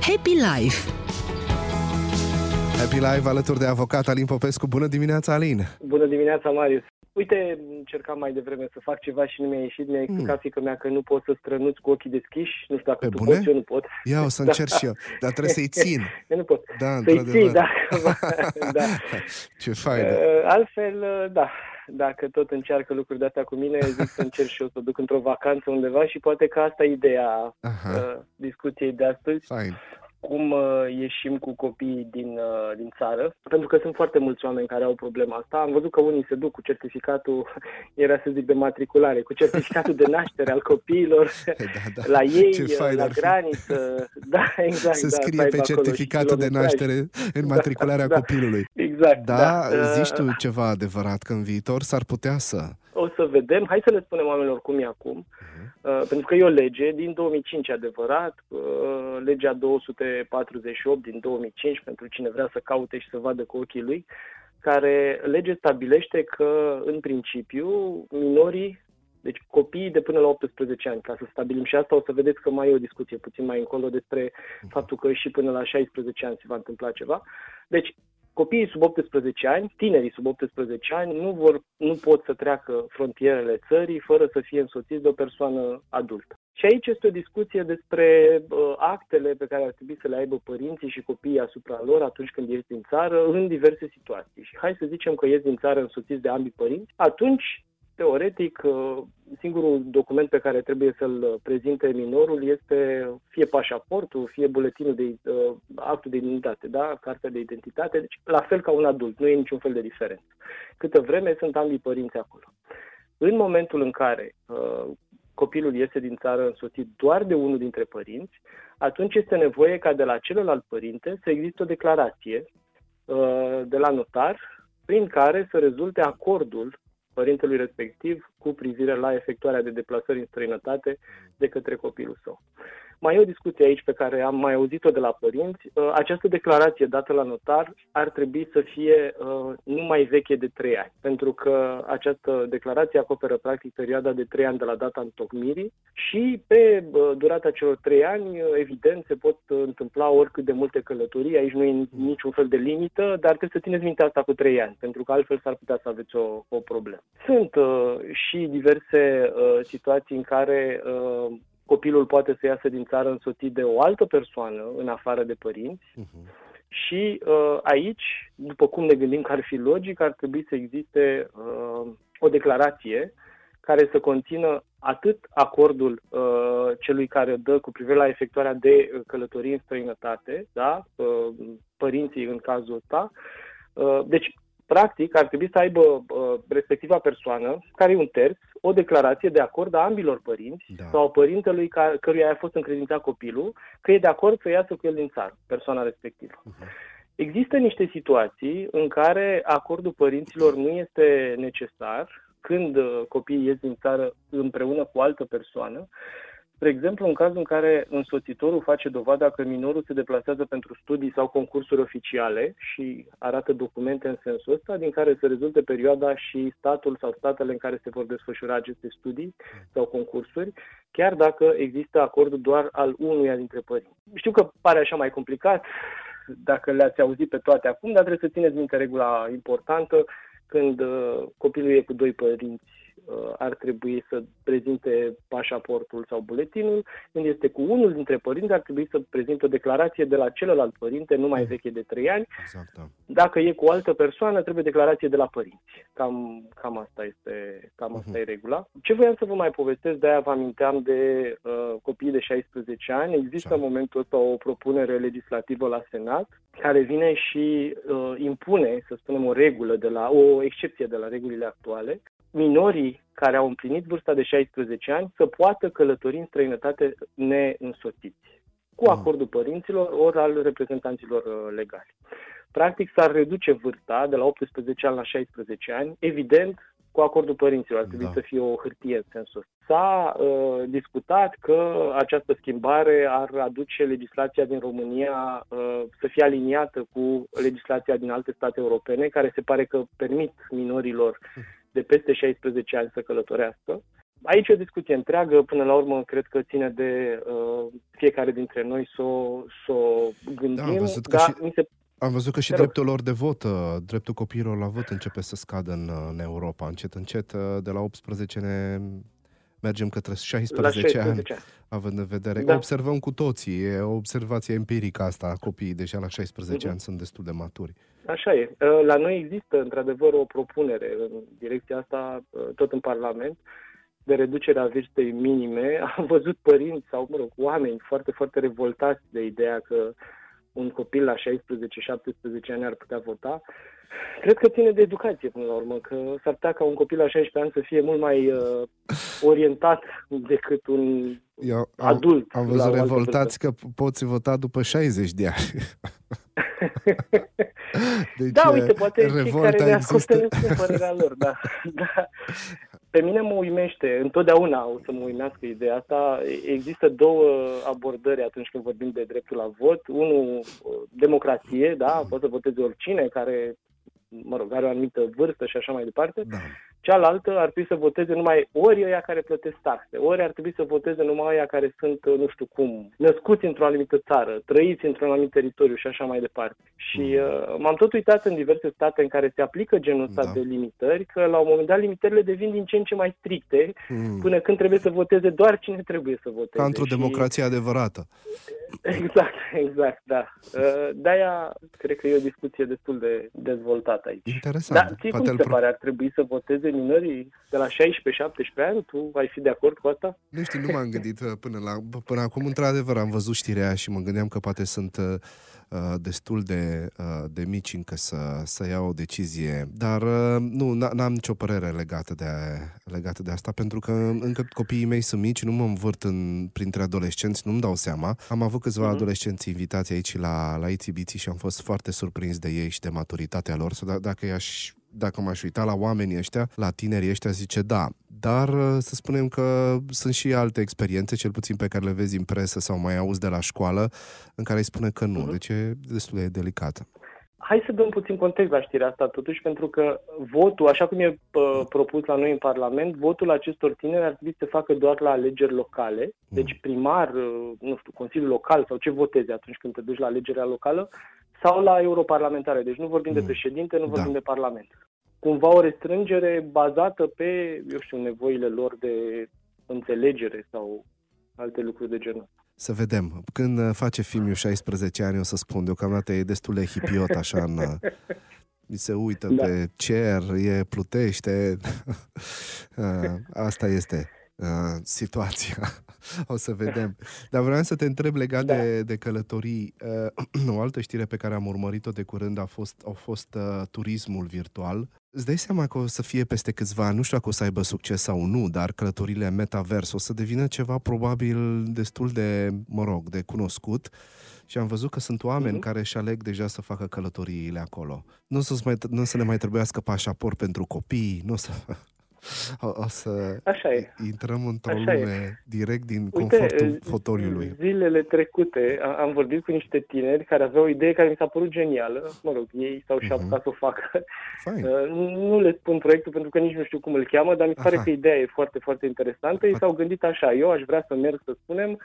Happy Life Happy Life alături de avocat Alin Popescu. Bună dimineața, Alin! Bună dimineața, Marius! Uite, încercam mai devreme să fac ceva și nu mi-a ieșit. Mi-a explicat mm. fică mea că nu pot să strănuți cu ochii deschiși. Nu știu dacă Pe tu bune? poți, eu nu pot. Ia, o să încerc da. și eu. Dar trebuie să-i țin. eu nu pot. Da, să-i ții, da. da. Ce fain. Uh, altfel, uh, da, dacă tot încearcă lucruri de astea cu mine, zic să încerc și eu să duc într-o vacanță undeva și poate că asta e ideea uh, discuției de astăzi. Fain cum uh, ieșim cu copiii din, uh, din țară, pentru că sunt foarte mulți oameni care au problema asta. Am văzut că unii se duc cu certificatul, era să zic de matriculare, cu certificatul de naștere al copiilor da, da. la ei, la graniță. Da, exact. Se da, scrie pe certificatul de naștere în da, matricularea da, copilului. Exact. Da, da, zici tu ceva adevărat că în viitor s-ar putea să o să vedem. Hai să le spunem oamenilor cum e acum. Uh, pentru că e o lege din 2005, adevărat, uh, legea 248 din 2005, pentru cine vrea să caute și să vadă cu ochii lui, care lege stabilește că, în principiu, minorii, deci copiii de până la 18 ani, ca să stabilim și asta, o să vedeți că mai e o discuție puțin mai încolo despre faptul că și până la 16 ani se va întâmpla ceva. Deci, copiii sub 18 ani, tinerii sub 18 ani, nu, vor, nu pot să treacă frontierele țării fără să fie însoțiți de o persoană adultă. Și aici este o discuție despre uh, actele pe care ar trebui să le aibă părinții și copiii asupra lor atunci când ies din țară în diverse situații. Și hai să zicem că ies din țară însoțiți de ambii părinți, atunci Teoretic, uh, singurul document pe care trebuie să-l prezinte minorul este fie pașaportul, fie buletinul de uh, actul de identitate, da? cartea de identitate, deci la fel ca un adult, nu e niciun fel de diferență. Câtă vreme sunt ambii părinți acolo. În momentul în care uh, copilul iese din țară însoțit doar de unul dintre părinți, atunci este nevoie ca de la celălalt părinte să existe o declarație uh, de la notar prin care să rezulte acordul părintelui respectiv cu privire la efectuarea de deplasări în străinătate de către copilul său. Mai e o discuție aici pe care am mai auzit-o de la părinți. Uh, această declarație dată la notar ar trebui să fie uh, nu mai veche de 3 ani, pentru că această declarație acoperă practic perioada de 3 ani de la data întocmirii și pe uh, durata celor 3 ani, evident, se pot întâmpla oricât de multe călătorii. Aici nu e niciun fel de limită, dar trebuie să țineți minte asta cu 3 ani, pentru că altfel s-ar putea să aveți o, o problemă. Sunt uh, și diverse uh, situații în care uh, copilul poate să iasă din țară însoțit de o altă persoană în afară de părinți uh-huh. și uh, aici, după cum ne gândim că ar fi logic, ar trebui să existe uh, o declarație care să conțină atât acordul uh, celui care dă cu privire la efectuarea de călătorii în străinătate, da? uh, părinții în cazul ăsta, uh, deci practic, ar trebui să aibă uh, respectiva persoană, care e un terț, o declarație de acord a ambilor părinți da. sau a părintelui ca, căruia a fost încredințat copilul, că e de acord să iasă cu el din țară, persoana respectivă. Uh-huh. Există niște situații în care acordul părinților nu este necesar când uh, copiii ies din țară împreună cu altă persoană, Spre exemplu, în cazul în care însoțitorul face dovada că minorul se deplasează pentru studii sau concursuri oficiale și arată documente în sensul ăsta, din care se rezulte perioada și statul sau statele în care se vor desfășura aceste studii sau concursuri, chiar dacă există acordul doar al unuia dintre părinți. Știu că pare așa mai complicat, dacă le-ați auzit pe toate acum, dar trebuie să țineți minte regula importantă când uh, copilul e cu doi părinți Uh, ar trebui să prezinte pașaportul sau buletinul, când este cu unul dintre părinți, ar trebui să prezinte o declarație de la celălalt părinte, nu mai veche de 3 ani. Exact, da. Dacă e cu o altă persoană, trebuie declarație de la părinți. Cam, cam asta este cam asta uh-huh. e regula. Ce voiam să vă mai povestesc, de-aia vă aminteam de uh, copiii de 16 ani. Există Așa. în momentul ăsta o propunere legislativă la Senat care vine și uh, impune, să spunem, o regulă de la, o excepție de la regulile actuale, minorii care au împlinit vârsta de 16 ani să poată călători în străinătate neînsoțiți, cu mm. acordul părinților ori al reprezentanților uh, legali. Practic s-ar reduce vârsta de la 18 ani la 16 ani, evident cu acordul părinților, ar trebui da. să fie o hârtie în sensul S-a uh, discutat că această schimbare ar aduce legislația din România uh, să fie aliniată cu legislația din alte state europene, care se pare că permit minorilor de peste 16 ani să călătorească. aici e o discuție întreagă, până la urmă cred că ține de uh, fiecare dintre noi să o, să o gândim. Da, am văzut că și... mi se am văzut că și dreptul lor de vot, uh, dreptul copiilor la vot începe să scadă în, uh, în Europa. Încet, încet, uh, de la 18 ne mergem către 16, la 16 ani, ani, având în vedere. Da. Observăm cu toții, e o observație empirică asta, copiii deja la 16 uh-huh. ani sunt destul de maturi. Așa e. La noi există, într-adevăr, o propunere în direcția asta, tot în Parlament, de reducerea vârstei minime. Am văzut părinți sau, mă rog, oameni foarte, foarte revoltați de ideea că un copil la 16-17 ani ar putea vota. Cred că ține de educație până la urmă, că s-ar putea ca un copil la 16 ani să fie mult mai uh, orientat decât un Eu am, adult. Am văzut revoltați că poți vota după 60 de ani. deci, da, uite, poate cei care ne ascultă nu părerea lor, da. da pe mine mă uimește, întotdeauna o să mă uimească ideea asta. Există două abordări atunci când vorbim de dreptul la vot. Unul, democrație, da, poate să voteze oricine care mă rog, are o anumită vârstă și așa mai departe. Da. Cealaltă ar trebui să voteze numai ori ăia care plătesc taxe, ori ar trebui să voteze numai ăia care sunt, nu știu cum, născuți într-o anumită țară, trăiți într-un anumit teritoriu și așa mai departe. Și mm. uh, m-am tot uitat în diverse state în care se aplică genul ăsta da. de limitări, că la un moment dat limitările devin din ce în ce mai stricte, mm. până când trebuie să voteze doar cine trebuie să voteze. Ca într-o și... democrație adevărată. Exact, exact, da. Uh, de-aia cred că e o discuție destul de dezvoltată aici. Interesant. Dar ție cum se pro... pare? Ar trebui să voteze minorii de la 16-17 ani? Tu ai fi de acord cu asta? Nu știu, nu m-am gândit uh, până, la, până acum. Într-adevăr, am văzut știrea și mă gândeam că poate sunt uh, Uh, destul de, uh, de mici încă să, să iau o decizie, dar uh, nu, n-am nicio părere legată de, legată de asta, pentru că încă copiii mei sunt mici, nu mă învârt în, printre adolescenți, nu-mi dau seama. Am avut câțiva uh-huh. adolescenți invitați aici la, la ITBT și am fost foarte surprins de ei și de maturitatea lor. Să, d- dacă i-aș dacă m-aș uita la oamenii ăștia, la tinerii ăștia, zice da. Dar uh, să spunem că sunt și alte experiențe, cel puțin pe care le vezi în presă sau mai auzi de la școală, în care îi spune că nu. Uh-huh. Deci e destul de delicată. Hai să dăm puțin context la știrea asta, totuși, pentru că votul, așa cum e uh, propus la noi în Parlament, votul acestor tineri ar trebui să se facă doar la alegeri locale. Mm. Deci primar, uh, nu știu, Consiliul Local sau ce votezi atunci când te duci la alegerea locală, sau la europarlamentare. Deci nu vorbim mm. de președinte, nu vorbim da. de parlament. Cumva o restrângere bazată pe, eu știu, nevoile lor de înțelegere sau alte lucruri de genul. Să vedem. Când face filmul 16 ani, o să spun, deocamdată e destul de hipiot așa în... Mi se uită da. pe cer, e plutește. Asta este uh, situația. o să vedem. Dar vreau să te întreb legat da. de, de călătorii. Uh, o altă știre pe care am urmărit-o de curând a fost, a fost uh, turismul virtual. Îți dai seama că o să fie peste câțiva ani, nu știu dacă o să aibă succes sau nu, dar călătorile metavers o să devină ceva probabil destul de, mă rog, de cunoscut și am văzut că sunt oameni uh-huh. care își aleg deja să facă călătoriile acolo. Nu o să, mai, nu o să ne mai trebuiască pașaport pentru copii, nu o să... O, o să Așa e. intrăm într-o Așa lume e. direct din Uite, confortul fotoliului. Zilele trecute am vorbit cu niște tineri care aveau o idee care mi s-a părut genială. Mă rog, ei s-au și uh-huh. să o facă. Fine. Uh, nu le spun proiectul pentru că nici nu știu cum îl cheamă, dar mi se pare Aha. că ideea e foarte, foarte interesantă. Ei s-au gândit așa, eu aș vrea să merg, să spunem,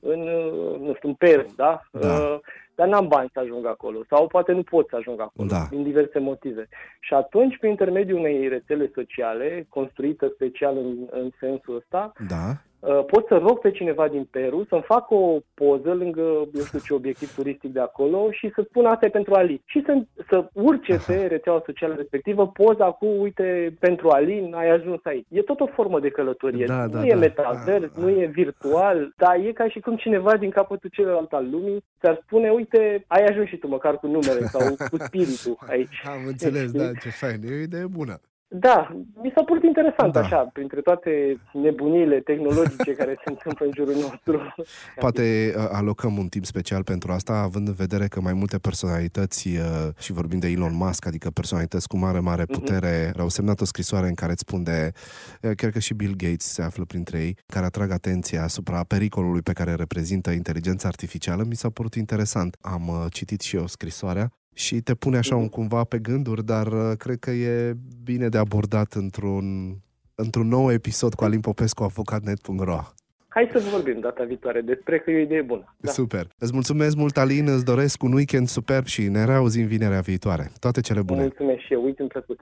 în, uh, nu știu, în Peru, da? da. Uh, dar n-am bani să ajung acolo sau poate nu pot să ajung acolo da. din diverse motive. Și atunci, prin intermediul unei rețele sociale construită special în, în sensul ăsta, da. Uh, pot să rog pe cineva din Peru să-mi facă o poză lângă, eu știu ce obiectiv turistic de acolo și să spun asta e pentru Ali. Și să, să urce pe rețeaua socială respectivă poza cu, uite, pentru Alin ai ajuns aici. E tot o formă de călătorie. Da, da, nu e da, metavers, da, nu e virtual, dar e ca și cum cineva din capătul celălalt al lumii ți-ar spune, uite, ai ajuns și tu măcar cu numele sau cu spiritul aici. Am înțeles, da, ce fain. E o idee bună. Da, mi s-a părut interesant da. așa, printre toate nebunile tehnologice care se întâmplă în jurul nostru. Poate uh, alocăm un timp special pentru asta, având în vedere că mai multe personalități, uh, și vorbim de Elon Musk, adică personalități cu mare, mare mhm. putere, mm-hmm. au semnat o scrisoare în care îți spun de, uh, chiar că și Bill Gates se află printre ei, care atrag atenția asupra pericolului pe care reprezintă inteligența artificială. Mi s-a părut interesant. Am citit și eu scrisoarea și te pune așa un cumva pe gânduri, dar uh, cred că e bine de abordat într-un într-un nou episod cu Alin Popescu, avocatnet.ro. Hai să vorbim data viitoare despre că e o idee bună. Da. Super. Îți mulțumesc mult, Alin, îți doresc un weekend superb și ne reauzim vinerea viitoare. Toate cele bune. Mulțumesc și eu, weekend plăcut.